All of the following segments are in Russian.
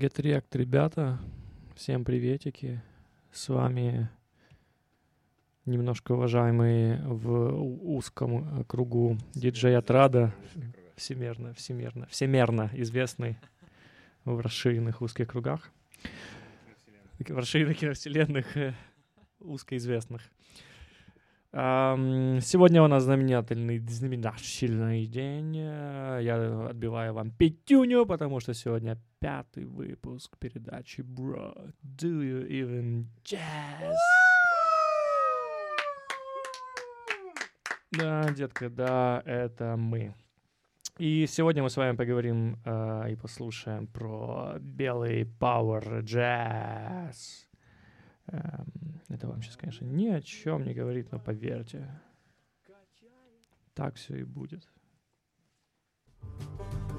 Get React, ребята, всем приветики. С вами немножко уважаемые в узком кругу диджей Отрада, всемирно, всемирно, всемирно известный в расширенных узких кругах, в расширенных киновселенных э, узкоизвестных. Сегодня у нас знаменательный, знаменательный день. Я отбиваю вам пятюню, потому что сегодня пятый выпуск передачи Bro, Do You Even Jazz? Да, детка, да, это мы. И сегодня мы с вами поговорим э, и послушаем про белый Power Jazz. Эм, это вам сейчас, конечно, ни о чем не говорит, но поверьте, так все и будет. Сегодня мы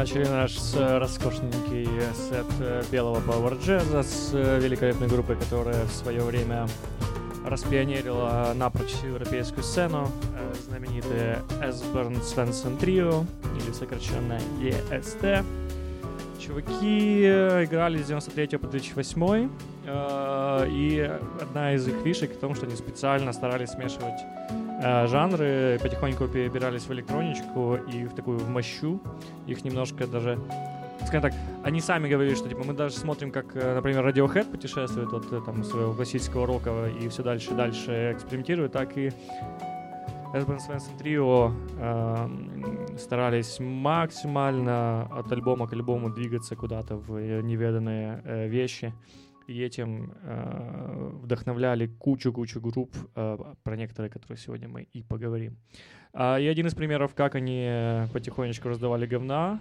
начали наш роскошненький сет э, белого Power Jazz с э, великолепной группой, которая в свое время распионерила напрочь европейскую сцену, э, знаменитые Esbern Svensson Trio, или сокращенно EST. Чуваки играли с 93 по 2008, и одна из их фишек в том, что они специально старались смешивать Э, жанры потихоньку перебирались в электроничку и в такую в мощу. Их немножко даже скажем так, они сами говорили, что типа мы даже смотрим, как, э, например, Radiohead путешествует от э, там своего классического рока и все дальше и дальше экспериментирует, так и Эсбен Свенсон Трио э, старались максимально от альбома к альбому двигаться куда-то в неведанные э, вещи и этим э, вдохновляли кучу-кучу групп, э, про некоторые, которые сегодня мы и поговорим. А, и один из примеров, как они потихонечку раздавали говна,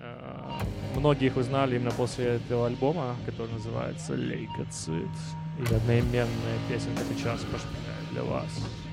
э, многие их узнали именно после этого альбома, который называется «Лейкоцит». И одноименная песенка сейчас пошпиляет для вас.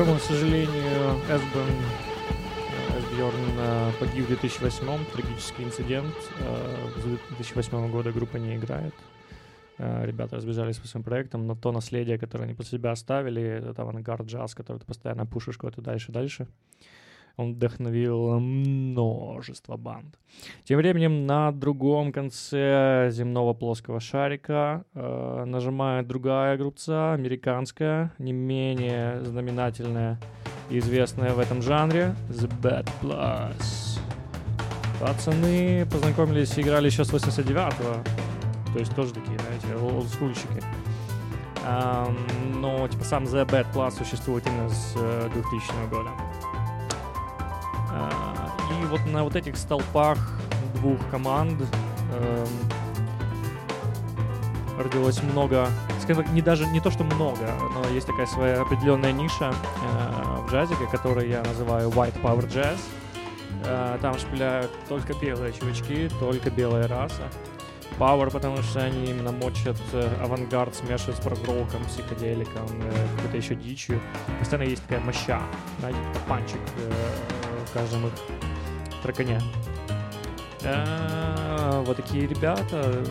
Большому сожалению, Эсбен Эсбьерн э, погиб в 2008 трагический инцидент. Э, с 2008 года группа не играет. Э, ребята разбежались по своим проектам, но то наследие, которое они после себя оставили, это авангард джаз, который ты постоянно пушишь куда-то дальше дальше. Он вдохновил множество банд. Тем временем на другом конце земного плоского шарика э, нажимает другая группа, американская, не менее знаменательная и известная в этом жанре, The Bad Plus. Пацаны познакомились и играли еще с 89-го. То есть тоже такие, знаете, олдскульщики. Um, но типа сам The Bad Plus существует именно с uh, 2000 года. Uh, и вот на вот этих столпах двух команд uh, родилось много, скажем так, не даже не то, что много, но есть такая своя определенная ниша uh, в джазе, которую я называю White Power Jazz. Uh, там шпиляют только белые чувачки, только белая раса. Power, потому что они именно мочат э, авангард, смешивают с прогроком, психоделиком, э, какой-то еще дичью. Постоянно есть такая моща, знаете, панчик э, каждом их тракане. Э, вот такие ребята э,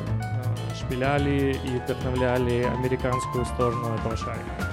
шпиляли и вдохновляли американскую сторону этого шарика.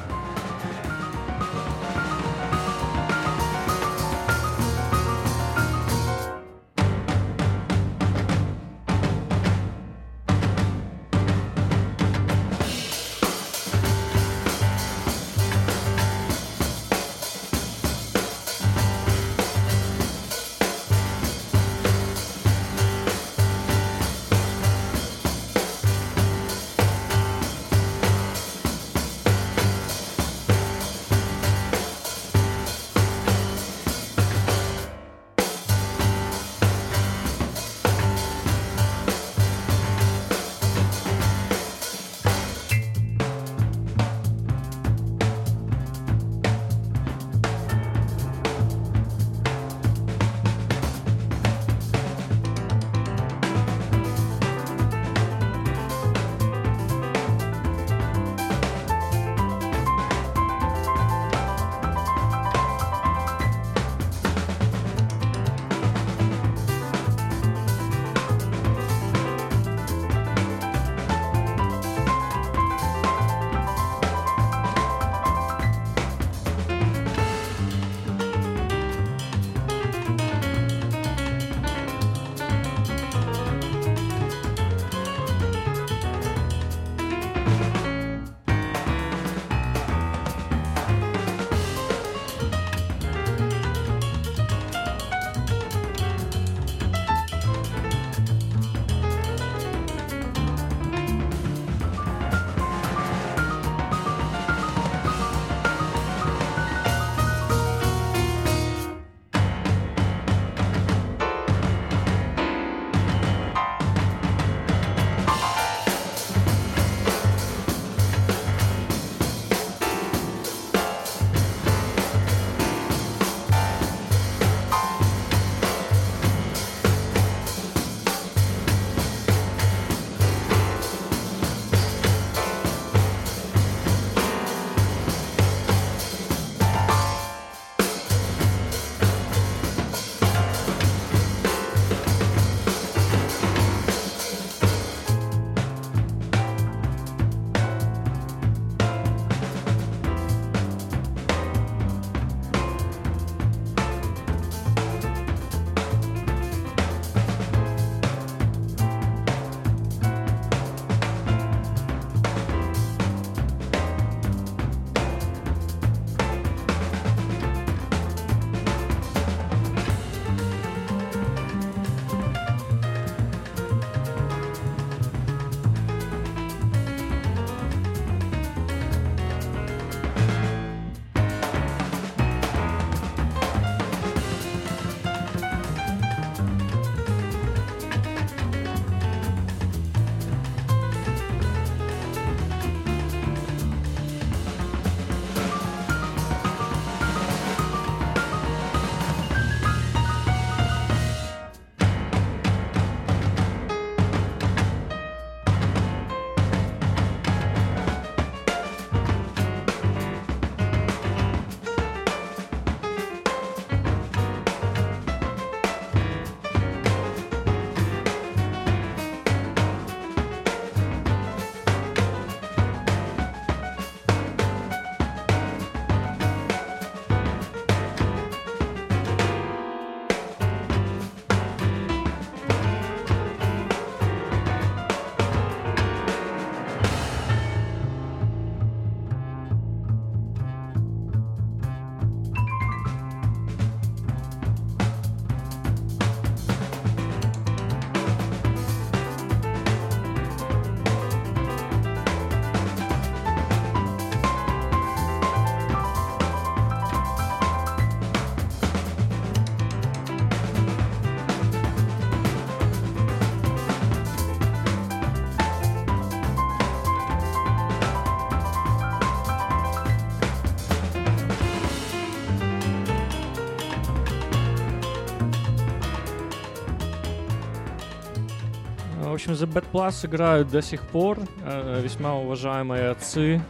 Общем, The Bad Plus играют до сих пор. Э, весьма уважаемые отцы. Э,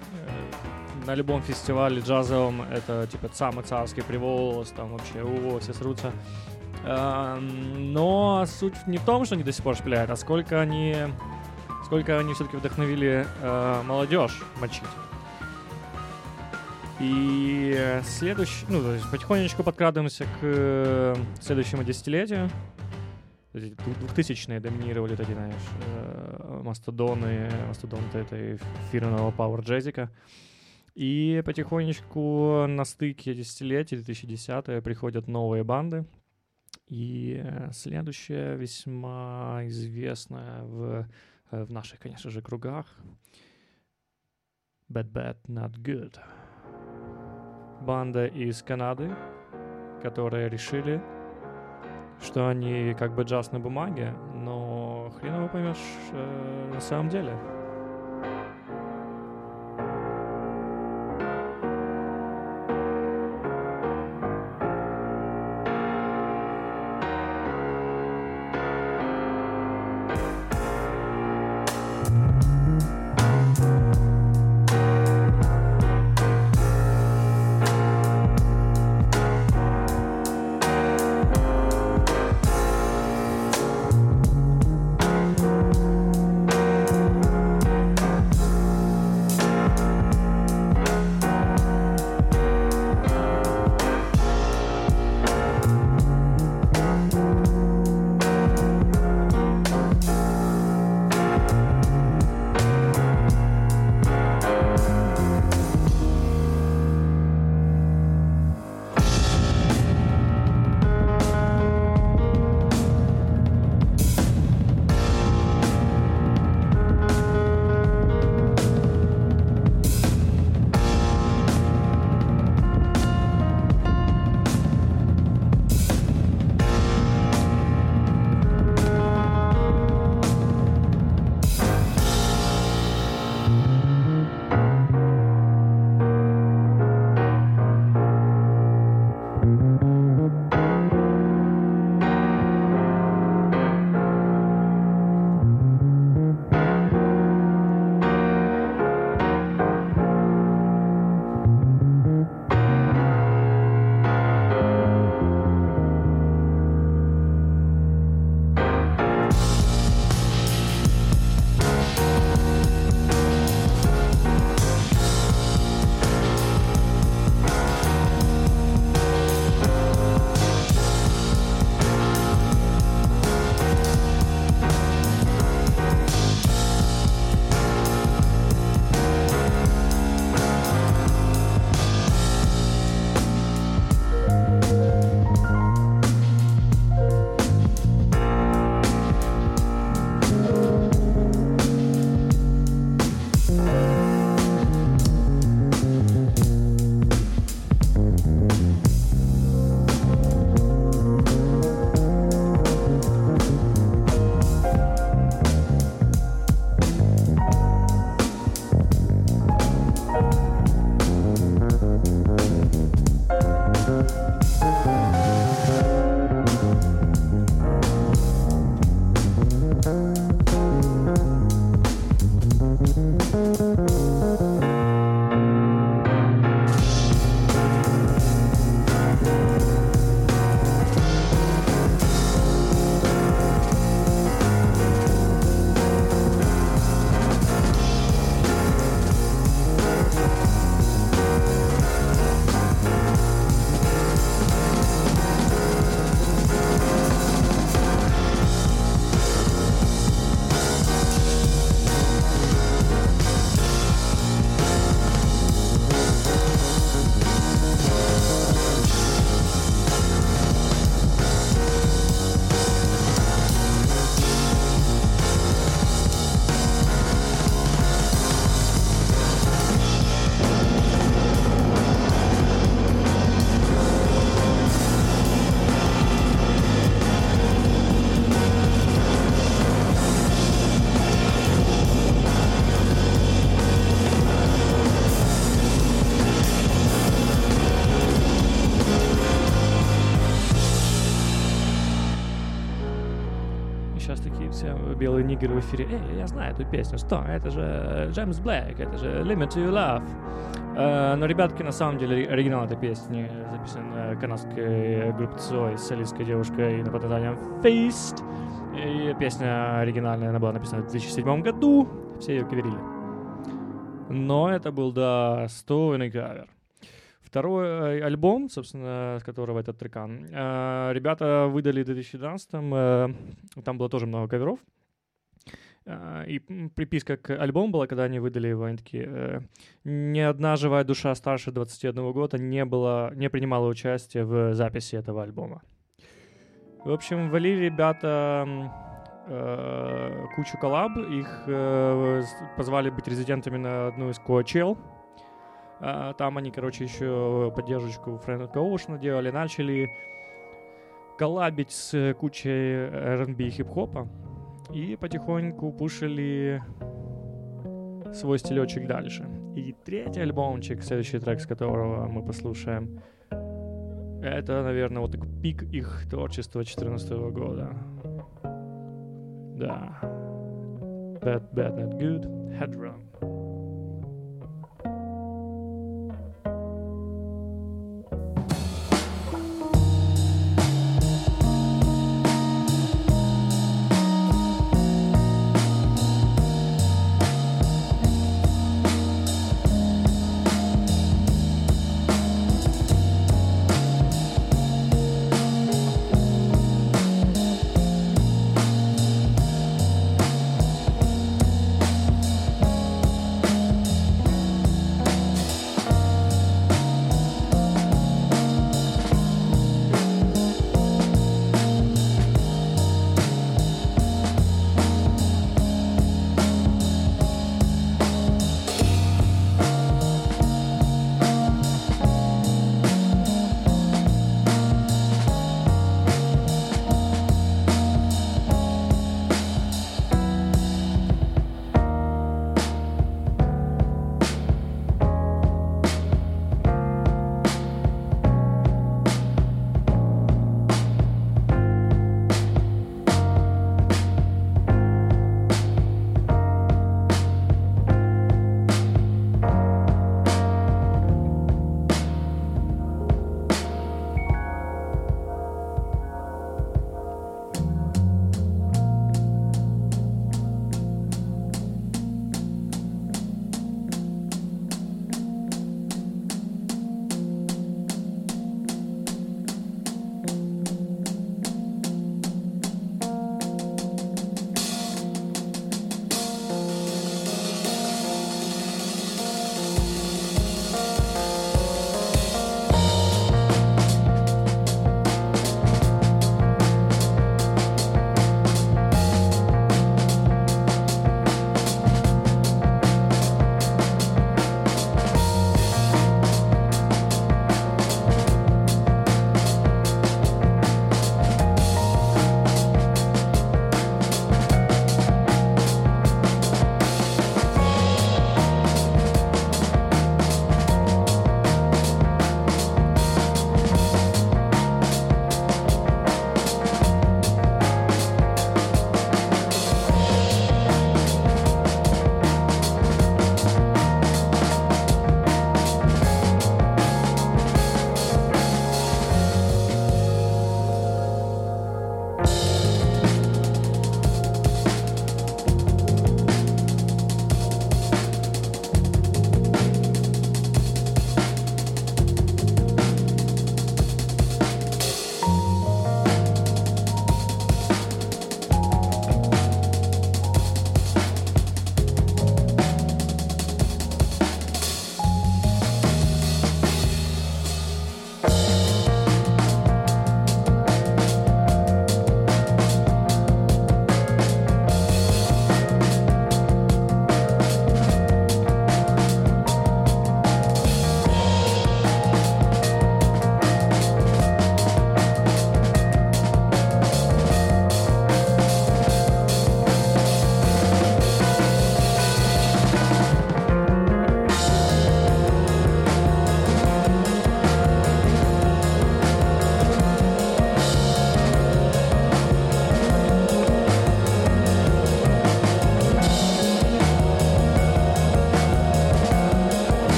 на любом фестивале джазовом это типа самый царский привоз, там вообще о, все срутся. Э, но суть не в том, что они до сих пор шпиляют, а сколько они, сколько они все-таки вдохновили э, молодежь мочить. И следующий, ну, то есть потихонечку подкрадываемся к следующему десятилетию. 2000-е доминировали вот эти, знаешь, э, мастодоны, мастодонты этой фирменного Power Jazzика. И потихонечку на стыке десятилетий, 2010 приходят новые банды. И следующая весьма известная в, э, в наших, конечно же, кругах. Bad Bad Not Good банда из Канады, которые решили, что они как бы джаз на бумаге, но хрен его поймешь э, на самом деле. Нигеры в эфире. Эй, я знаю эту песню, что? Это же Джеймс Блэк, это же Limit to Your Love. Э, но, ребятки, на самом деле оригинал этой песни записан э, канадской группой с солистской девушкой под названием Feast. И песня оригинальная, она была написана в 2007 году. Все ее каверили. Но это был достойный кавер. Второй э, альбом, собственно, с которого этот трекан, э, ребята выдали в 2012 э, там было тоже много каверов. И приписка к альбому была, когда они выдали его, они такие, ни одна живая душа старше 21 года не, была, не принимала участие в записи этого альбома. В общем, валили ребята кучу коллаб, их позвали быть резидентами на одну из Coachella, а, там они, короче, еще поддержку Фрэнка Оушена делали, начали коллабить с кучей R&B и хип-хопа и потихоньку пушили свой стилечек дальше. И третий альбомчик, следующий трек, с которого мы послушаем, это, наверное, вот такой пик их творчества 2014 года. Да. Bad, bad, not good. Headrun.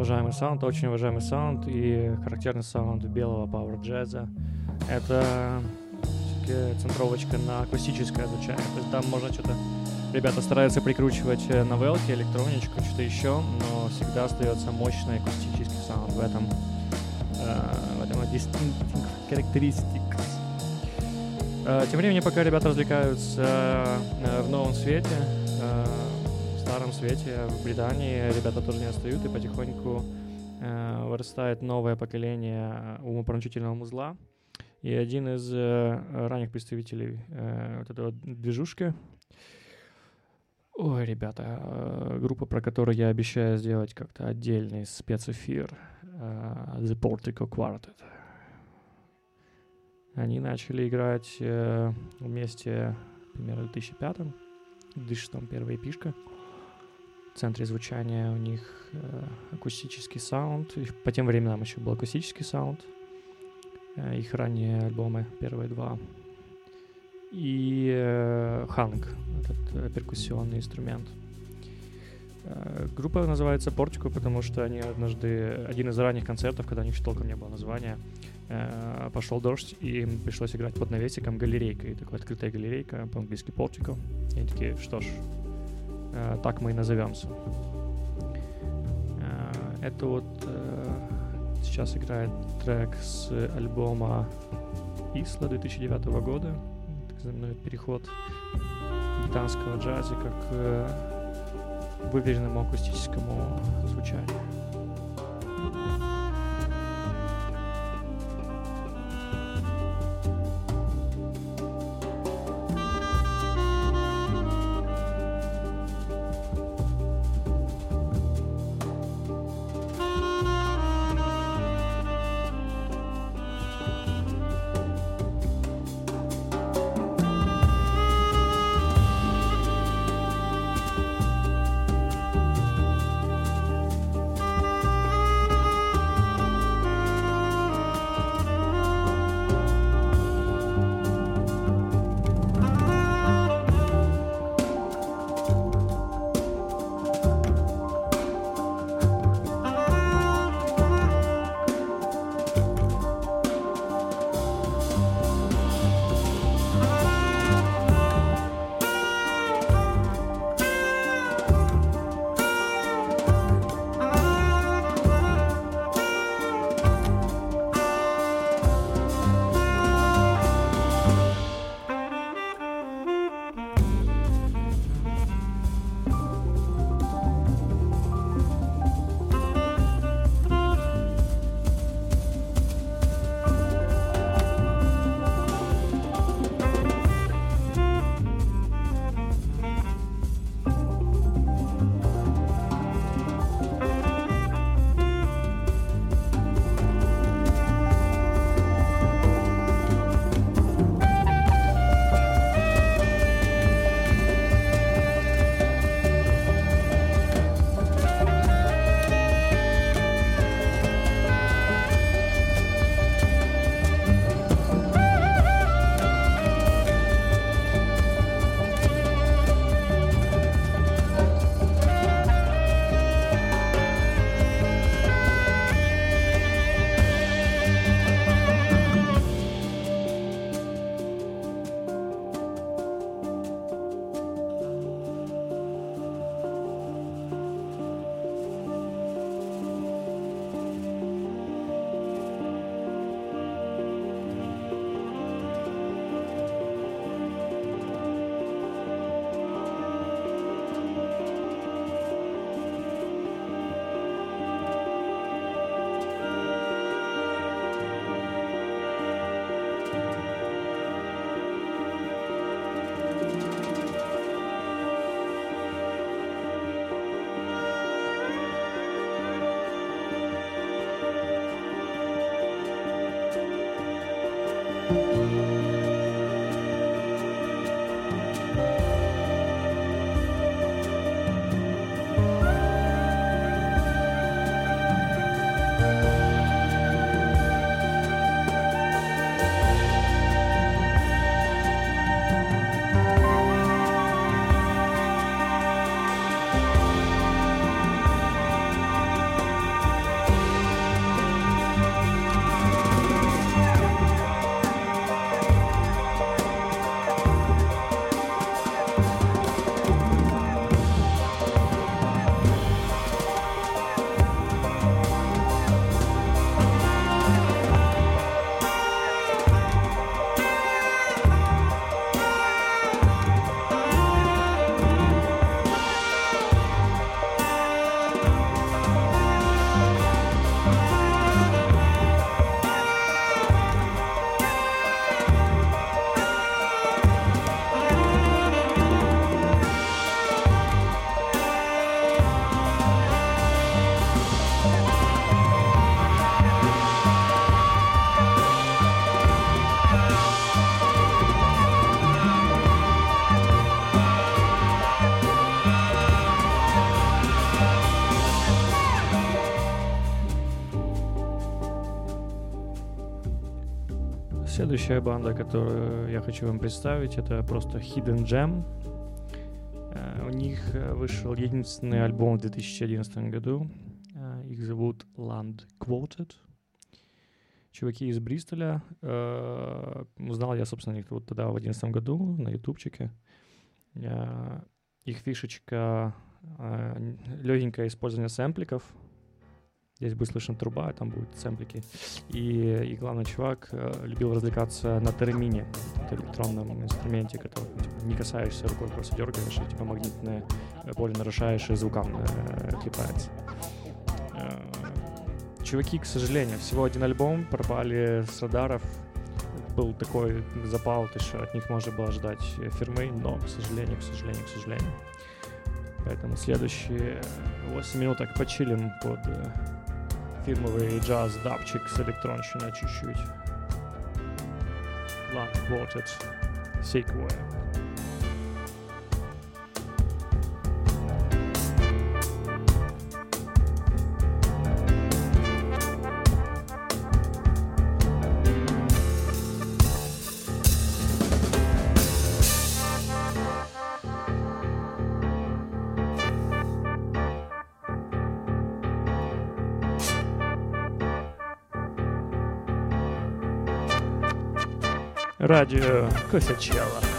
Уважаемый саунд, очень уважаемый саунд и характерный саунд белого power джаза. Это центровочка на акустическое звучание. То есть там можно что-то... Ребята стараются прикручивать э, новелки, электроничку, что-то еще, но всегда остается мощный акустический саунд в этом. Э, в этом distinctive characteristics. Э, тем временем, пока ребята развлекаются э, в новом свете, свете, в Британии ребята тоже не отстают, и потихоньку э, вырастает новое поколение умопромчительного музла. И один из э, ранних представителей э, вот этой вот движушки, ой, ребята, э, группа, про которую я обещаю сделать как-то отдельный спецэфир, э, The Portico Quartet. Они начали играть э, вместе примерно в 2005 2006 первая пишка. В центре звучания у них э, акустический саунд. По тем временам еще был акустический саунд. Э, их ранние альбомы, первые два. И э, ханг, этот перкуссионный инструмент. Группа называется Портико, потому что они однажды, один из ранних концертов, когда у них еще толком не было названия, пошел дождь, и им пришлось играть под навесиком галерейкой, такая открытая галерейка, по-английски Портико. И они такие, что ж, так мы и назовемся. Э, это вот э, сейчас играет трек с альбома Исла 2009 года. Так знаменует переход британского джаза как к выверенному акустическому звучанию. Следующая банда, которую я хочу вам представить, это просто Hidden Gem. Uh, у них uh, вышел единственный альбом в 2011 году. Uh, их зовут Land Quoted. Чуваки из Бристоля. Узнал я, собственно, их вот тогда в 2011 году на ютубчике. Их фишечка легенькое использование сэмпликов — Здесь будет слышно труба, там будут сэмплики. И, и главный чувак э, любил развлекаться на термине, электронном инструменте, который типа, не касаешься рукой, просто дергаешь, и типа магнитное поле нарушаешь, и звукам э, клепается. Э, чуваки, к сожалению, всего один альбом пропали с радаров. Был такой запал, ты что от них можно было ждать фирмы, но, к сожалению, к сожалению, к сожалению. Поэтому следующие 8 минуток почилим под э, фирмовый джаз-дабчик с электронщиной чуть-чуть. Ладно, вот это. Sequoia. Радио Косячела.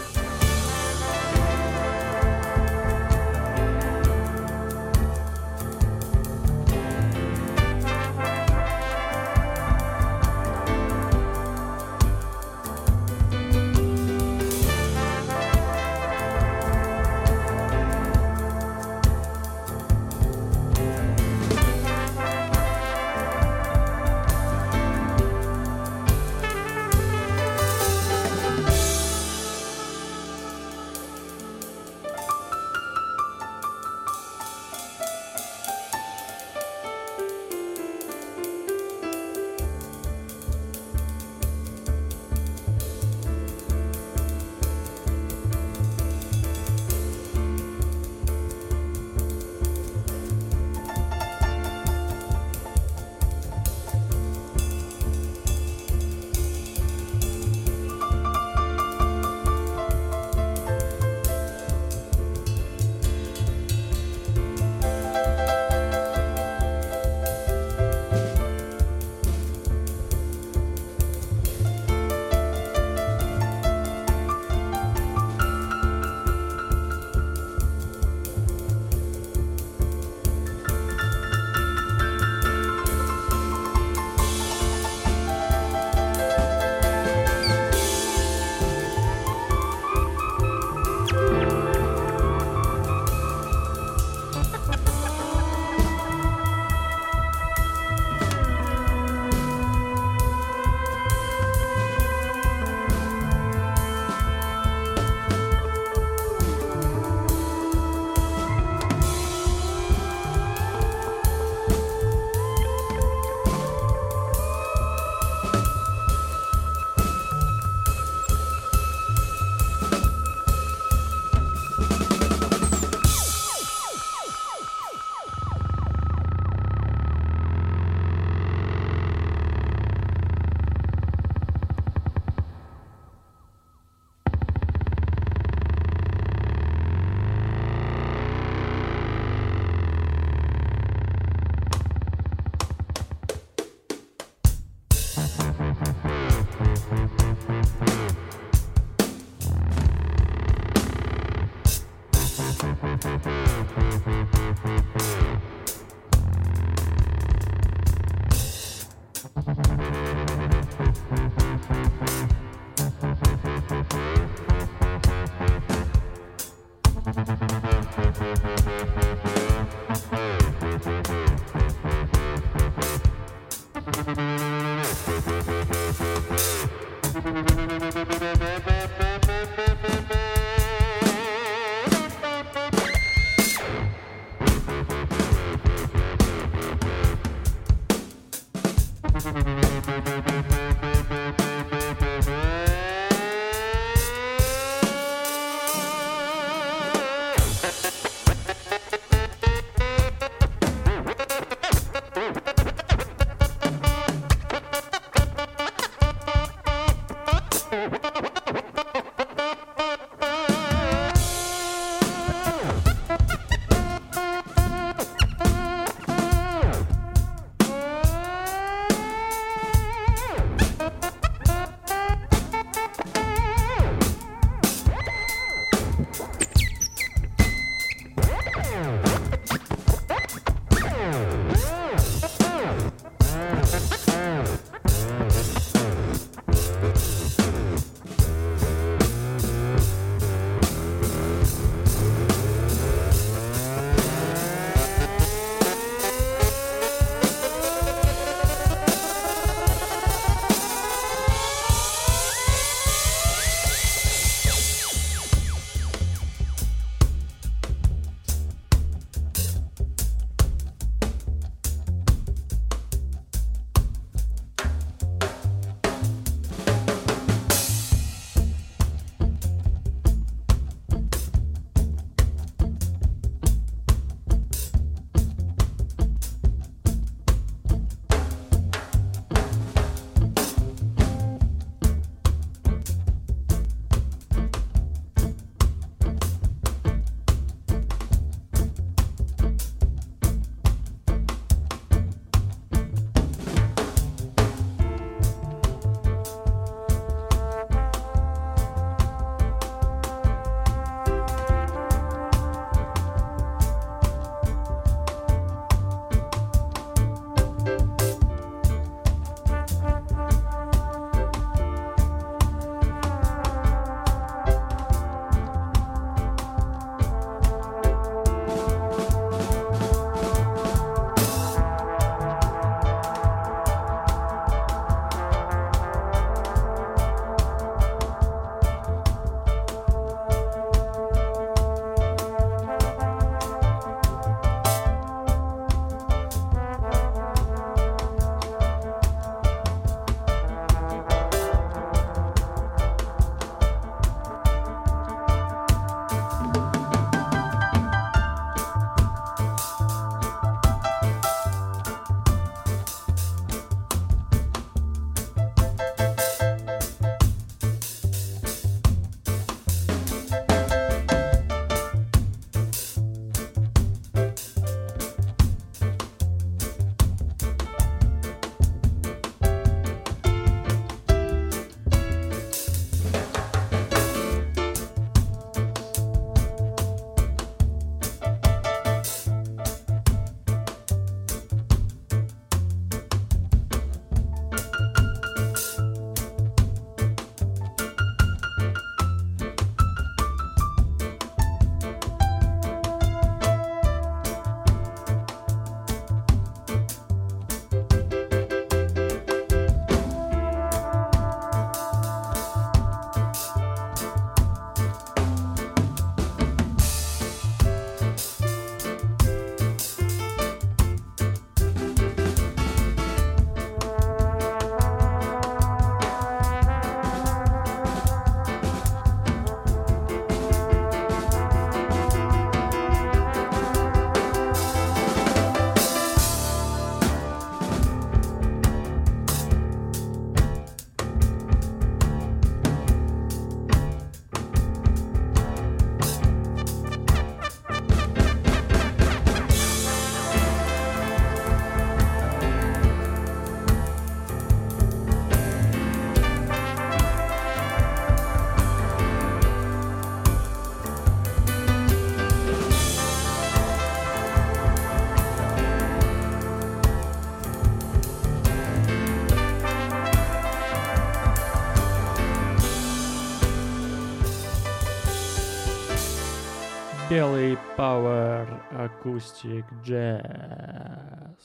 Белый Power Acoustic Jazz.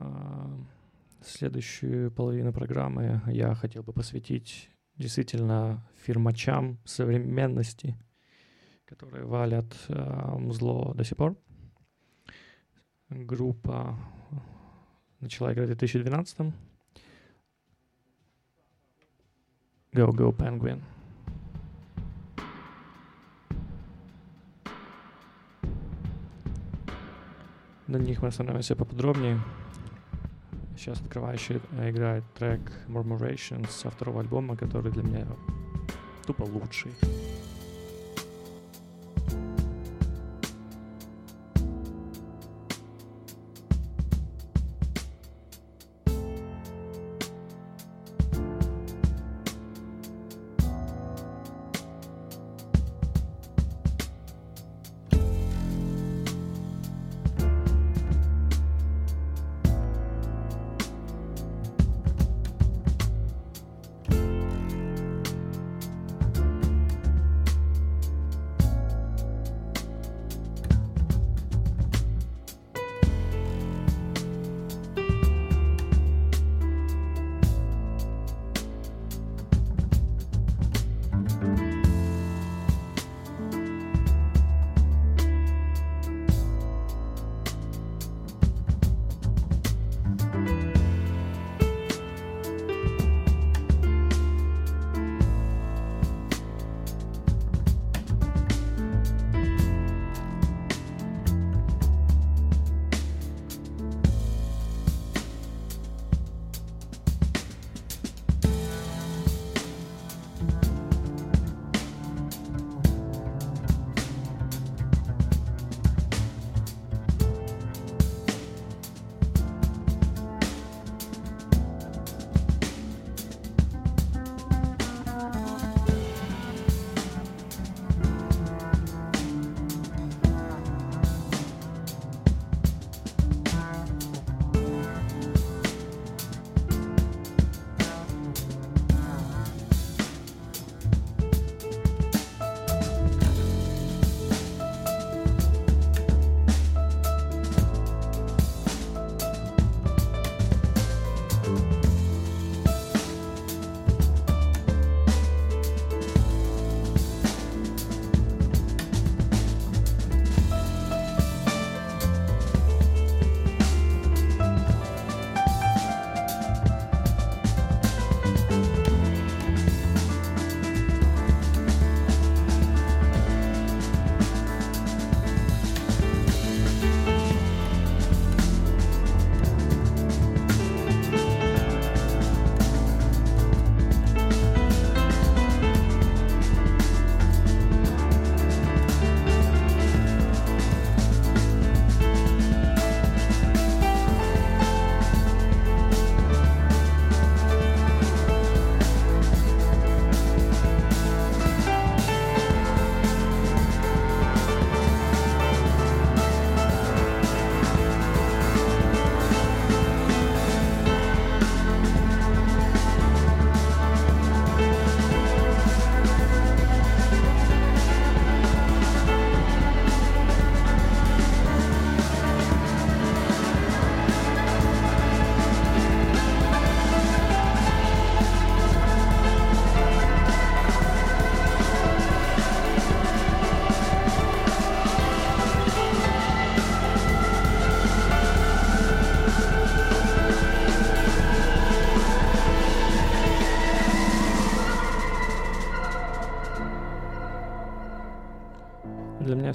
А, следующую половину программы я хотел бы посвятить действительно фирмачам современности, которые валят э, зло до сих пор. Группа начала играть в 2012 Go Go Penguin. На них мы остановимся поподробнее. Сейчас открывающий э, играет трек Murmurations со второго альбома, который для меня тупо лучший.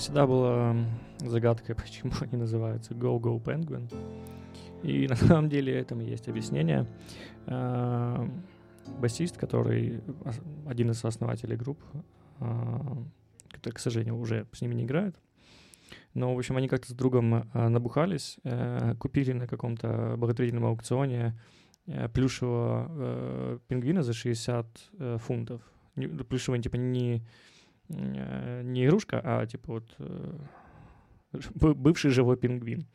Всегда была загадкой, почему они называются Go Go Penguin. И на самом деле этому есть объяснение. А, басист, который один из основателей групп, а, который, к сожалению, уже с ними не играет, но, в общем, они как-то с другом а, набухались, э, купили на каком-то благотворительном аукционе э, плюшевого э, пингвина за 60 фунтов. Плюшевый, типа, не Э, не игрушка, а типа вот э, бывший живой пингвин.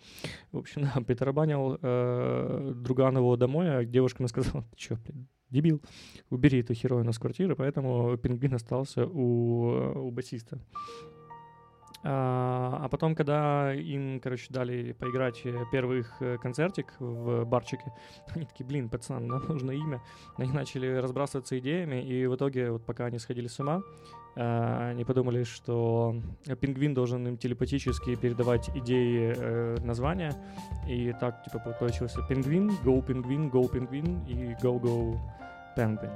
В общем, да, притарабанил э, Друганову домой, а девушка мне сказала, ты блин, дебил, убери эту херовину с квартиры, поэтому пингвин остался у, у басиста. А, а потом, когда им, короче, дали поиграть первый их э, концертик в барчике, они такие, блин, пацан, нам нужно имя. Они начали разбрасываться идеями, и в итоге, вот пока они сходили с ума, а, они подумали, что пингвин должен им телепатически передавать идеи э, названия, и так, типа, получился пингвин, go пингвин, go пингвин и go go penguin.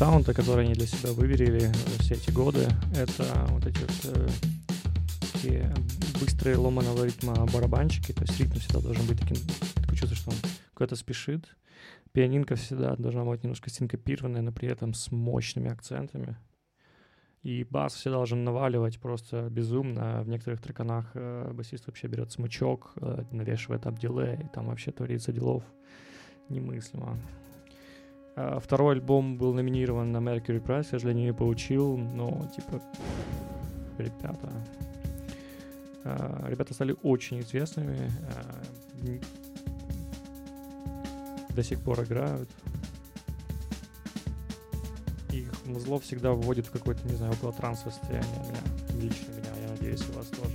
Sound, который они для себя выверили все эти годы, это вот эти вот э, такие быстрые ломаного ритма барабанчики, то есть ритм всегда должен быть таким, такое чувство, что он куда-то спешит. Пианинка всегда должна быть немножко синкопированная, но при этом с мощными акцентами. И бас всегда должен наваливать просто безумно. В некоторых треканах э, басист вообще берет смычок, э, навешивает там дилей, там вообще творится делов немыслимо. А, второй альбом был номинирован на Mercury Prize, к сожалению, не получил, но, типа, ребята... А, ребята стали очень известными, а, до сих пор играют. Их музло всегда вводит в какое-то, не знаю, около транс состояние меня, лично меня, я надеюсь, и вас тоже.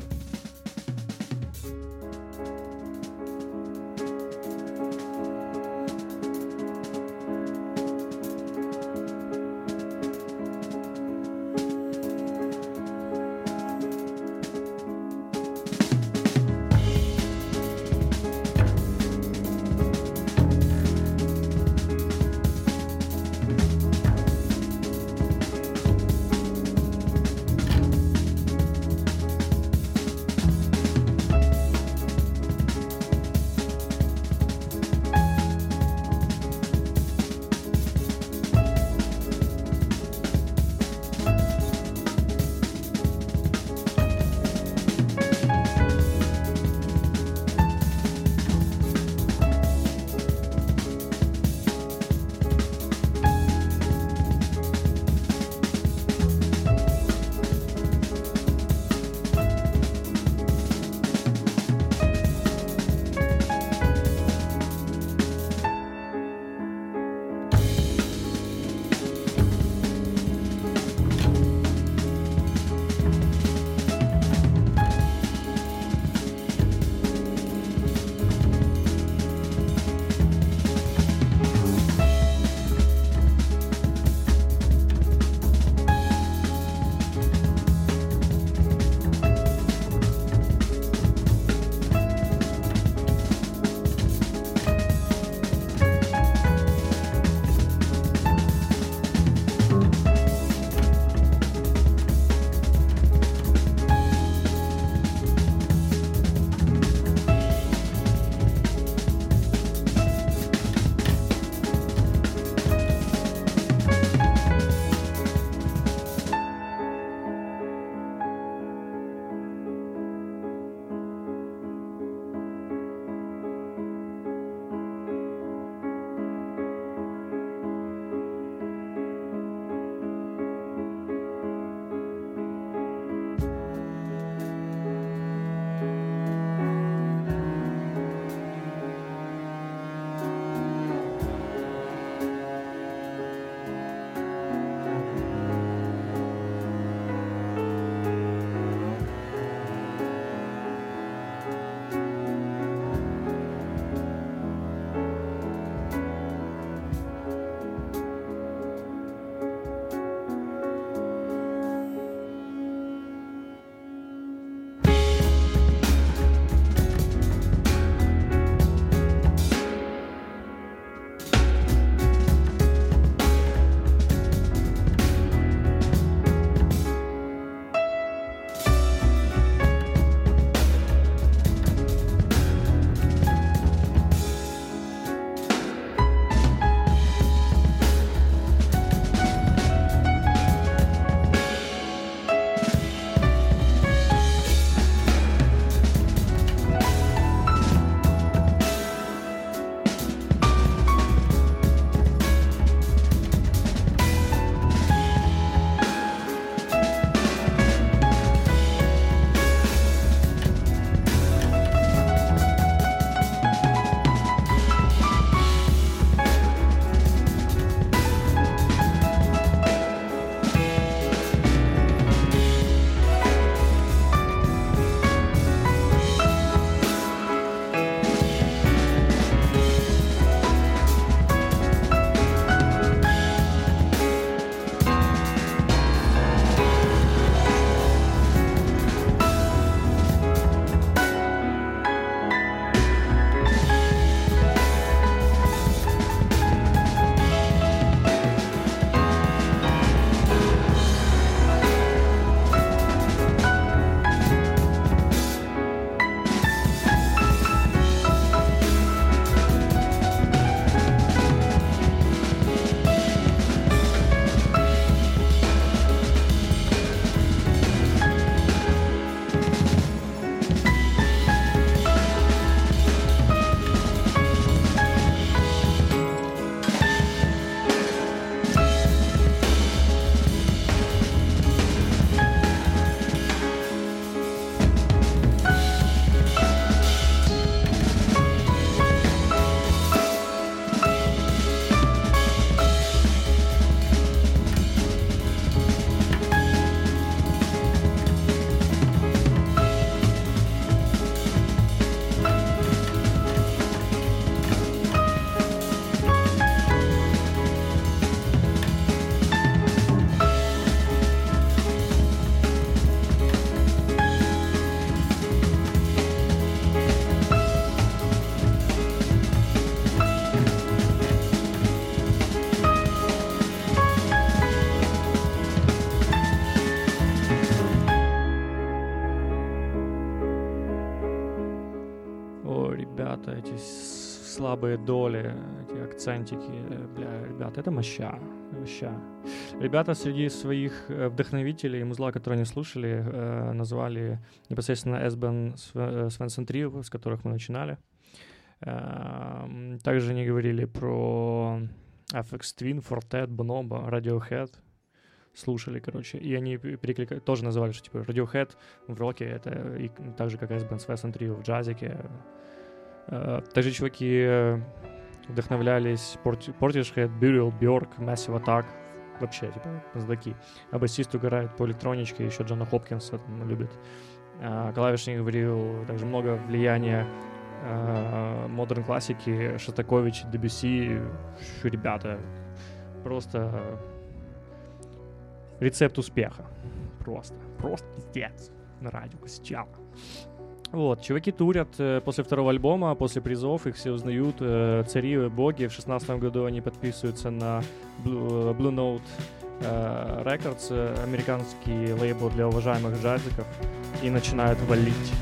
Слабые доли, эти акцентики, бля, ребят, это моща, моща. Ребята среди своих э, вдохновителей, музла, которые они слушали, э, назвали непосредственно Эсбен Свенсон Трио, с которых мы начинали. Э, также они говорили про FX Twin, Fortet, Bonobo, Radiohead, слушали, короче, и они перекликали, тоже называли, что типа Radiohead в роке, это и, так же, как S-Band Svensson Trio в джазике. Uh, также чуваки вдохновлялись Portishead, Burial, Bjork, Massive Attack, вообще, типа, знатоки. А басист угорает по электроничке, еще Джона Хопкинса там любит. Uh, клавишник говорил, также много влияния модерн uh, классики, Шостакович, Дебюси, ребята, просто рецепт успеха. Просто, просто пиздец. На радио Костяна. Вот, чуваки турят э, после второго альбома, после призов, их все узнают, э, цари, боги. В шестнадцатом году они подписываются на Blue, Blue Note э, Records, э, американский лейбл для уважаемых джазиков, и начинают валить.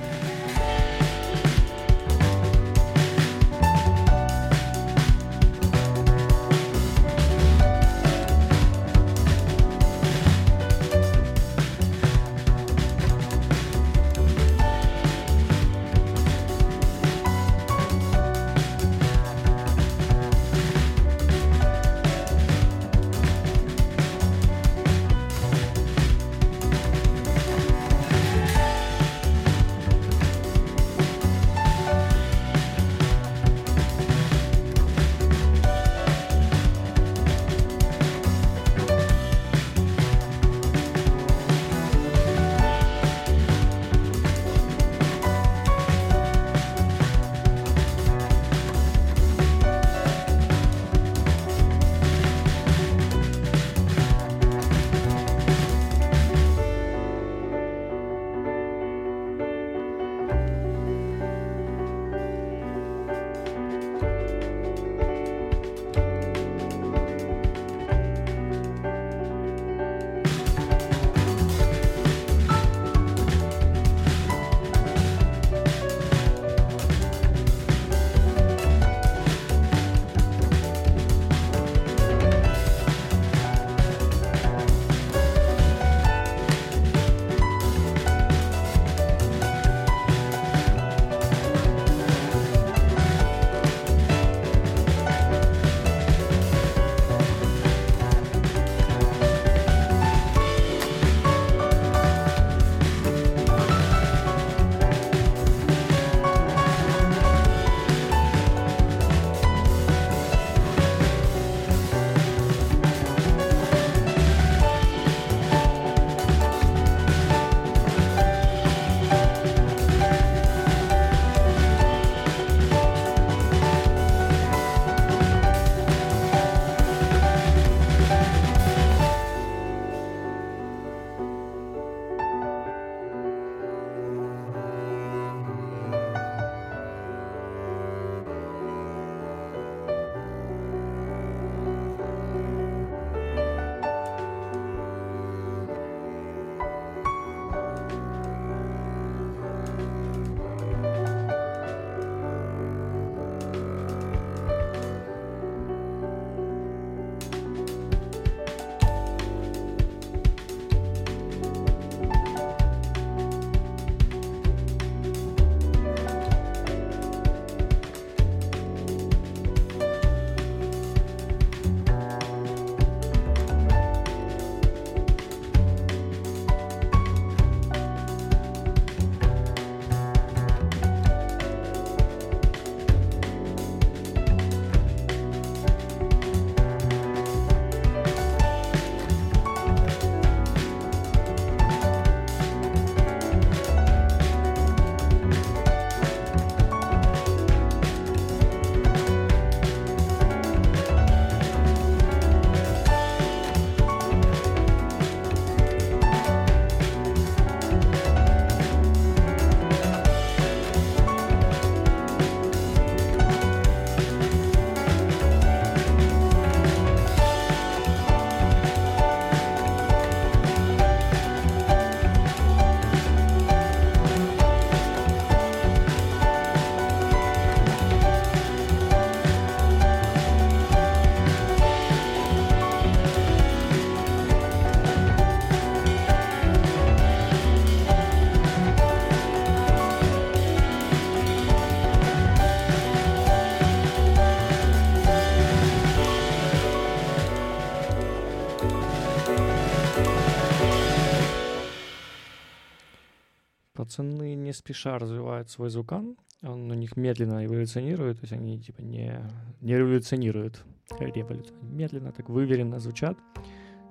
Спеша развивают свой звукан, он у них медленно эволюционирует, то есть они типа не, не революционируют, революционируют, медленно, так выверенно звучат.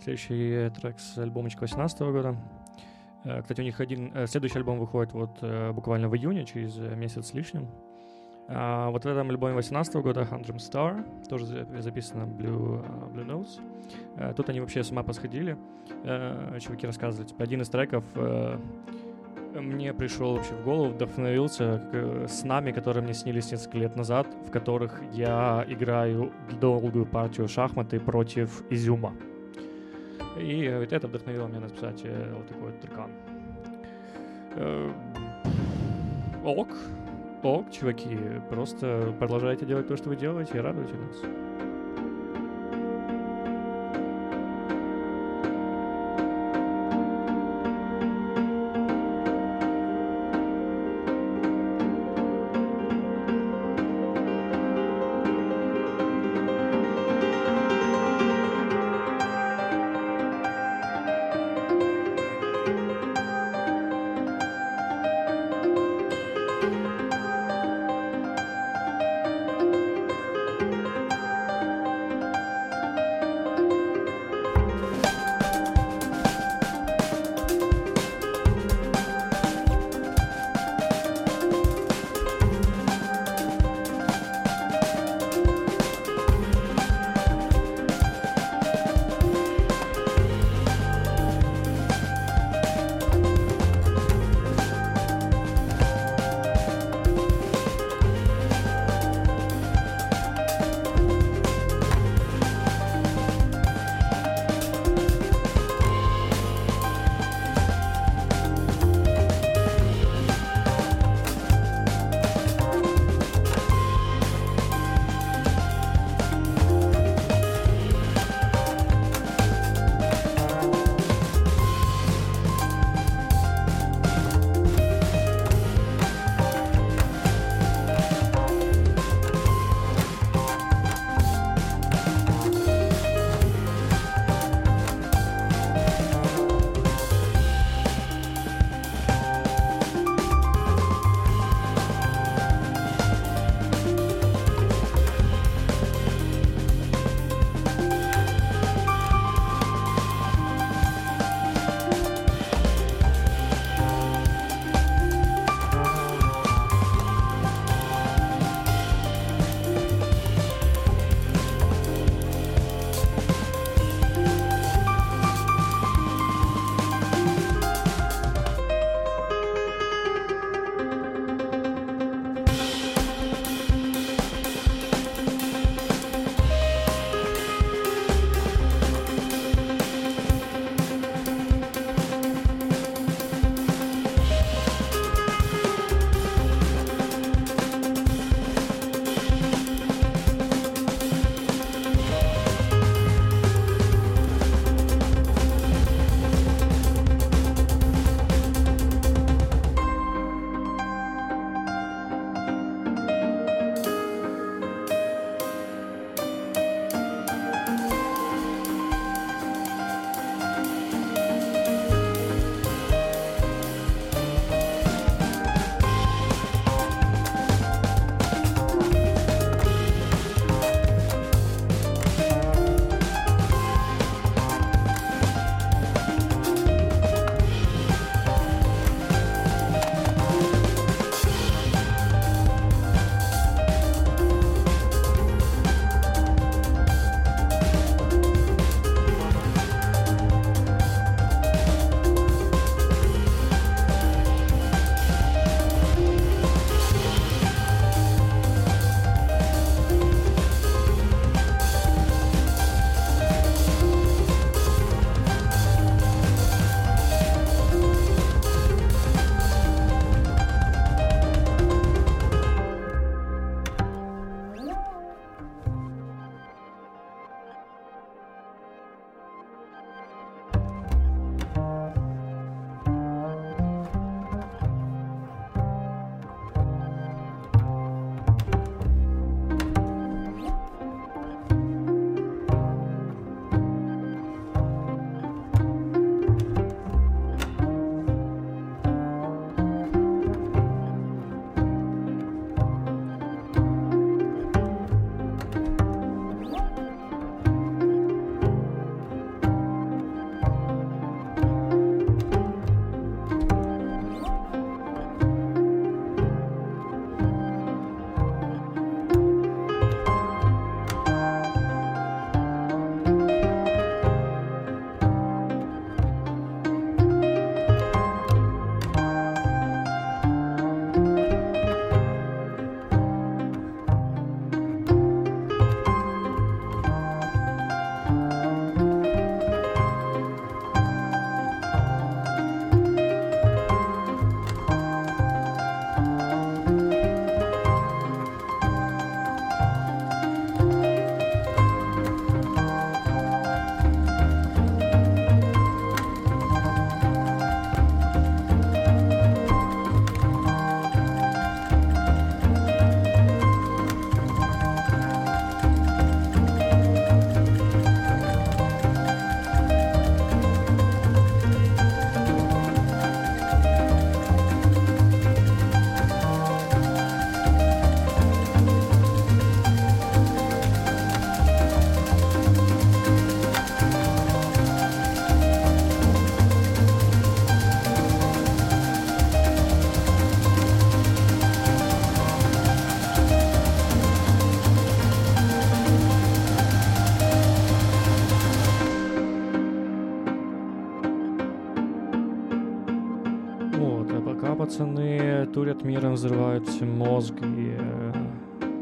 Следующий трек с альбомочка 18 года. Э, кстати, у них один... Э, следующий альбом выходит вот э, буквально в июне, через месяц с лишним. А вот в этом альбоме 18 года Hundred Star, тоже записано Blue, Blue Notes. Тут они вообще с ума посходили. Чуваки рассказывают, типа, один из треков мне пришел вообще в голову, вдохновился с нами, которые мне снились несколько лет назад, в которых я играю долгую партию шахматы против изюма. И вот это вдохновило меня написать э, вот такой вот трекан. Э, ок, ок, чуваки, просто продолжайте делать то, что вы делаете, и радуйте нас. Турят миром, взрывают мозг, и э,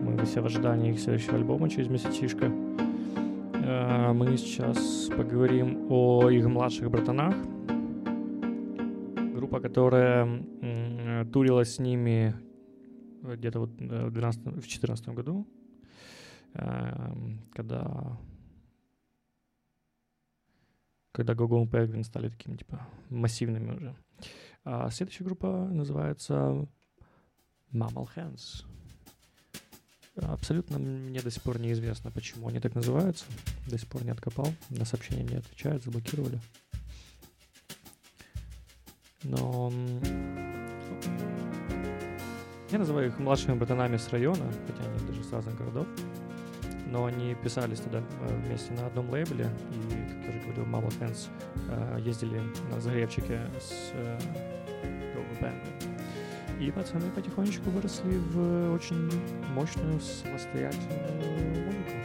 мы все в ожидании их следующего альбома через месячишко. Э, мы сейчас поговорим о их младших братанах. Группа, которая э, турила с ними где-то вот в 2014 году, когда когда Гогон и Penguin стали такими, типа, массивными уже. А следующая группа называется Mammal Hands. Абсолютно мне до сих пор неизвестно, почему они так называются. До сих пор не откопал. На сообщения не отвечают, заблокировали. Но я называю их младшими братанами с района, хотя они даже с разных городов. Но они писались тогда э, вместе на одном лейбле. И, как я уже говорил, Mama Hands э, ездили на загревчике с Global Band. И пацаны потихонечку выросли в очень мощную самостоятельную музыку.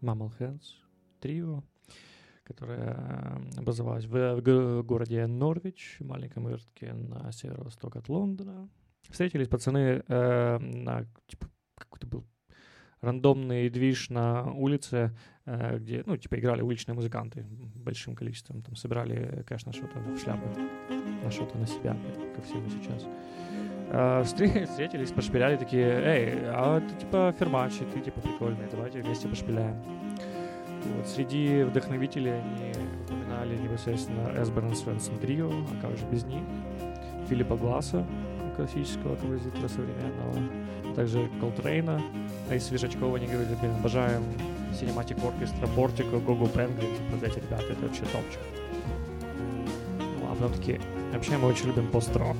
Mammoth Hands трио, которое образовалось в, в городе Норвич, маленьком городке на северо-восток от Лондона. Встретились пацаны э, на типа, какой-то был рандомный движ на улице, э, где, ну, типа, играли уличные музыканты большим количеством, там, собирали кэш на что-то в шляпы, на что-то на себя, как все мы сейчас. Э, встретились, пошпиляли, такие, эй, а ты, типа, фермачи, ты, типа, прикольный, давайте вместе пошпиляем. Вот, среди вдохновителей они упоминали непосредственно Эсберн Свенсон Трио, а как же без них, Филиппа Гласса, классического композитора современного, также Колтрейна, а из свежачков они говорили, блин, обожаем Cinematic Orchestra, Бортико, Гого Пенгвин, типа, эти ребята, это вообще топчик. Ну, а потом такие, вообще мы очень любим пост-рок.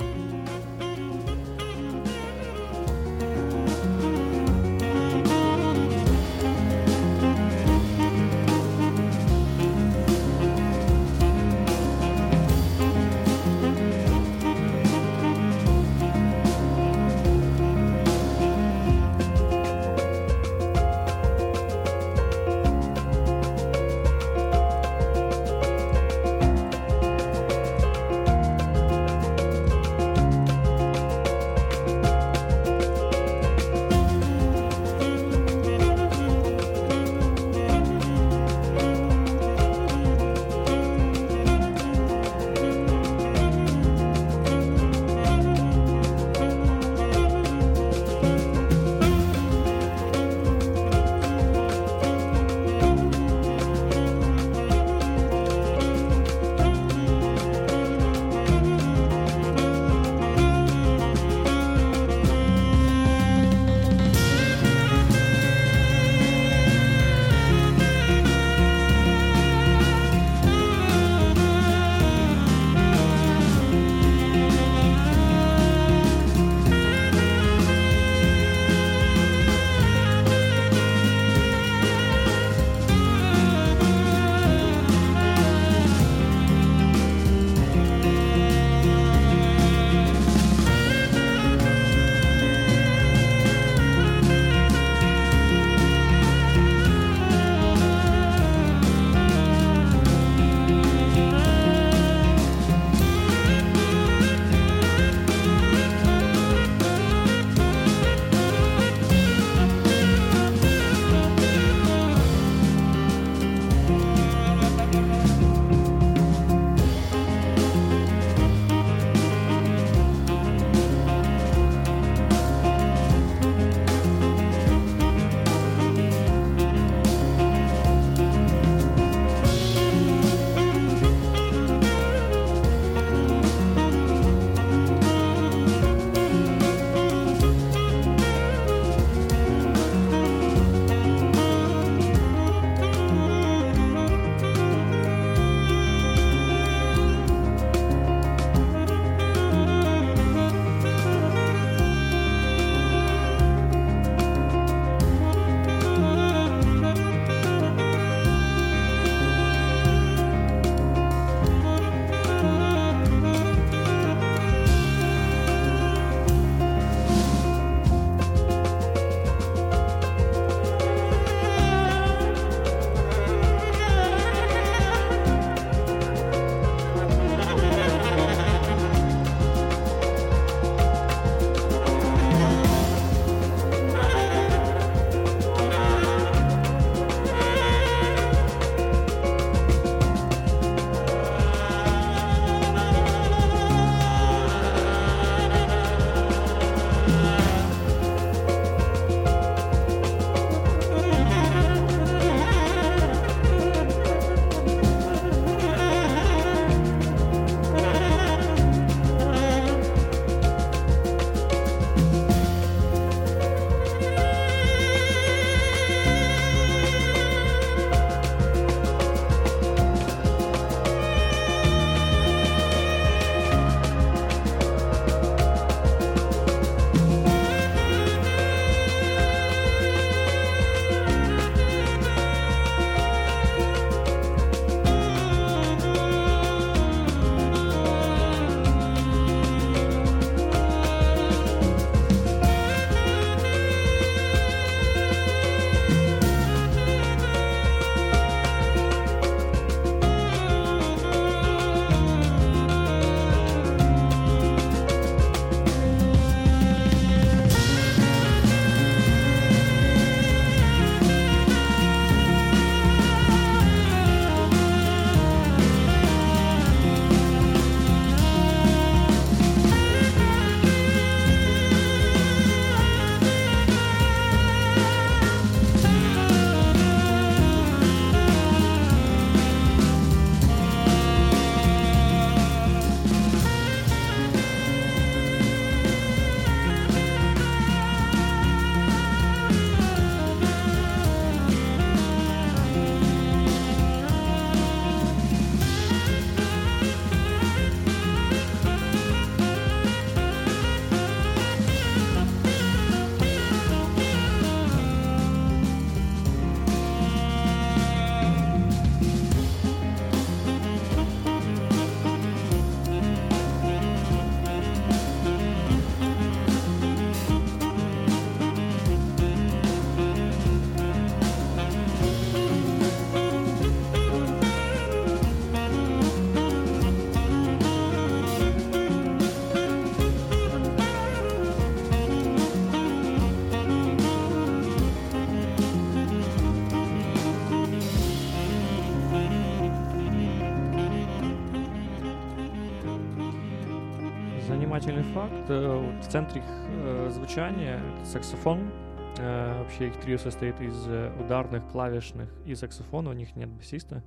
Факт. Э, в центре их э, звучания саксофон. Э, вообще их трио состоит из ударных, клавишных и саксофона. У них нет басиста.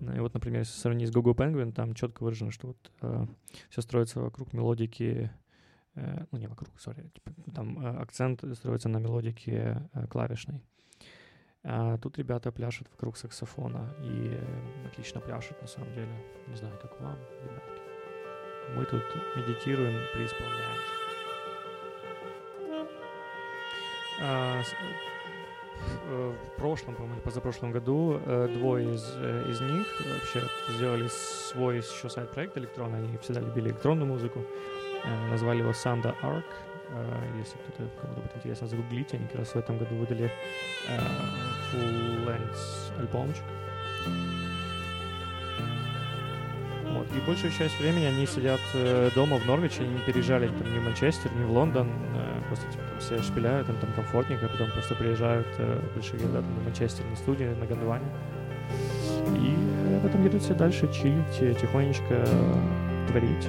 И вот, например, если сравнить с Google Penguin, там четко выражено, что вот все строится вокруг мелодики, ну не вокруг, сори, типа, там акцент строится на мелодике клавишной. А тут ребята пляшут вокруг саксофона и отлично пляшут на самом деле. Не знаю, как вам, ребятки. Мы тут медитируем, преисполняемся. А, э, в прошлом, по-моему, позапрошлом году э, двое из, из них вообще сделали свой еще сайт-проект электронный. Они всегда любили электронную музыку. Назвали его Sanda Arc. Если кто-то кому-то будет интересно, загуглите. Они как раз в этом году выдали full-length альбомчик. Вот. И большую часть времени они сидят э, дома в Норвиче, они не переезжали там, ни в Манчестер, ни в Лондон, э, просто типа, там, все шпиляют, им там комфортненько, а потом просто приезжают э, большие города там, на Манчестер, на студию, на Гондване. И потом едут все дальше чилить, тихонечко творить.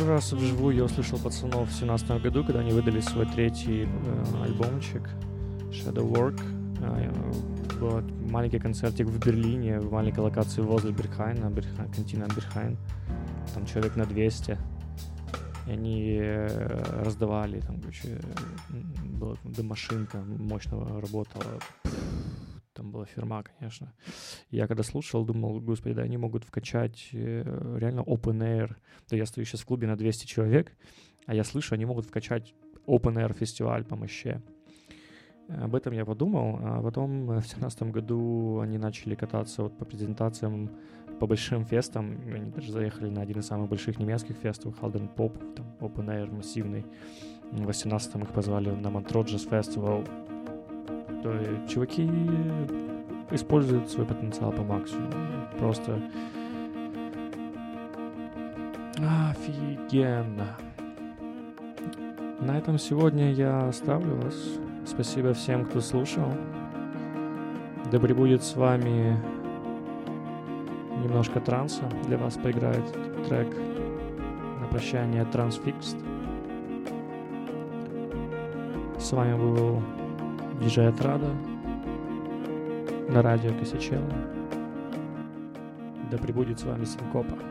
Первый раз вживую я услышал пацанов в 2017 году, когда они выдали свой третий э, альбомчик Shadow Work. Э, был маленький концертик в Берлине, в маленькой локации возле Берхайна, Берхайн, кантина Берхайн. Там человек на 200. И они э, раздавали, там, короче, была домашинка мощно работала. Там была фирма, конечно. Я когда слушал, думал, господи, да они могут вкачать э, реально open air. Да я стою сейчас в клубе на 200 человек, а я слышу, они могут вкачать open air фестиваль по Москве. Об этом я подумал, а потом в 2017 году они начали кататься вот по презентациям, по большим фестам. Они даже заехали на один из самых больших немецких фестов, Halden Pop, там Open Air массивный. В 18 их позвали на Montreux Jazz Festival. То чуваки используют свой потенциал по максимуму. Просто офигенно. На этом сегодня я оставлю вас. Спасибо всем, кто слушал. Да пребудет с вами немножко транса. Для вас поиграет трек на прощание Transfixed. С вами был диджей Отрада на радио Косячела. Да пребудет с вами Синкопа.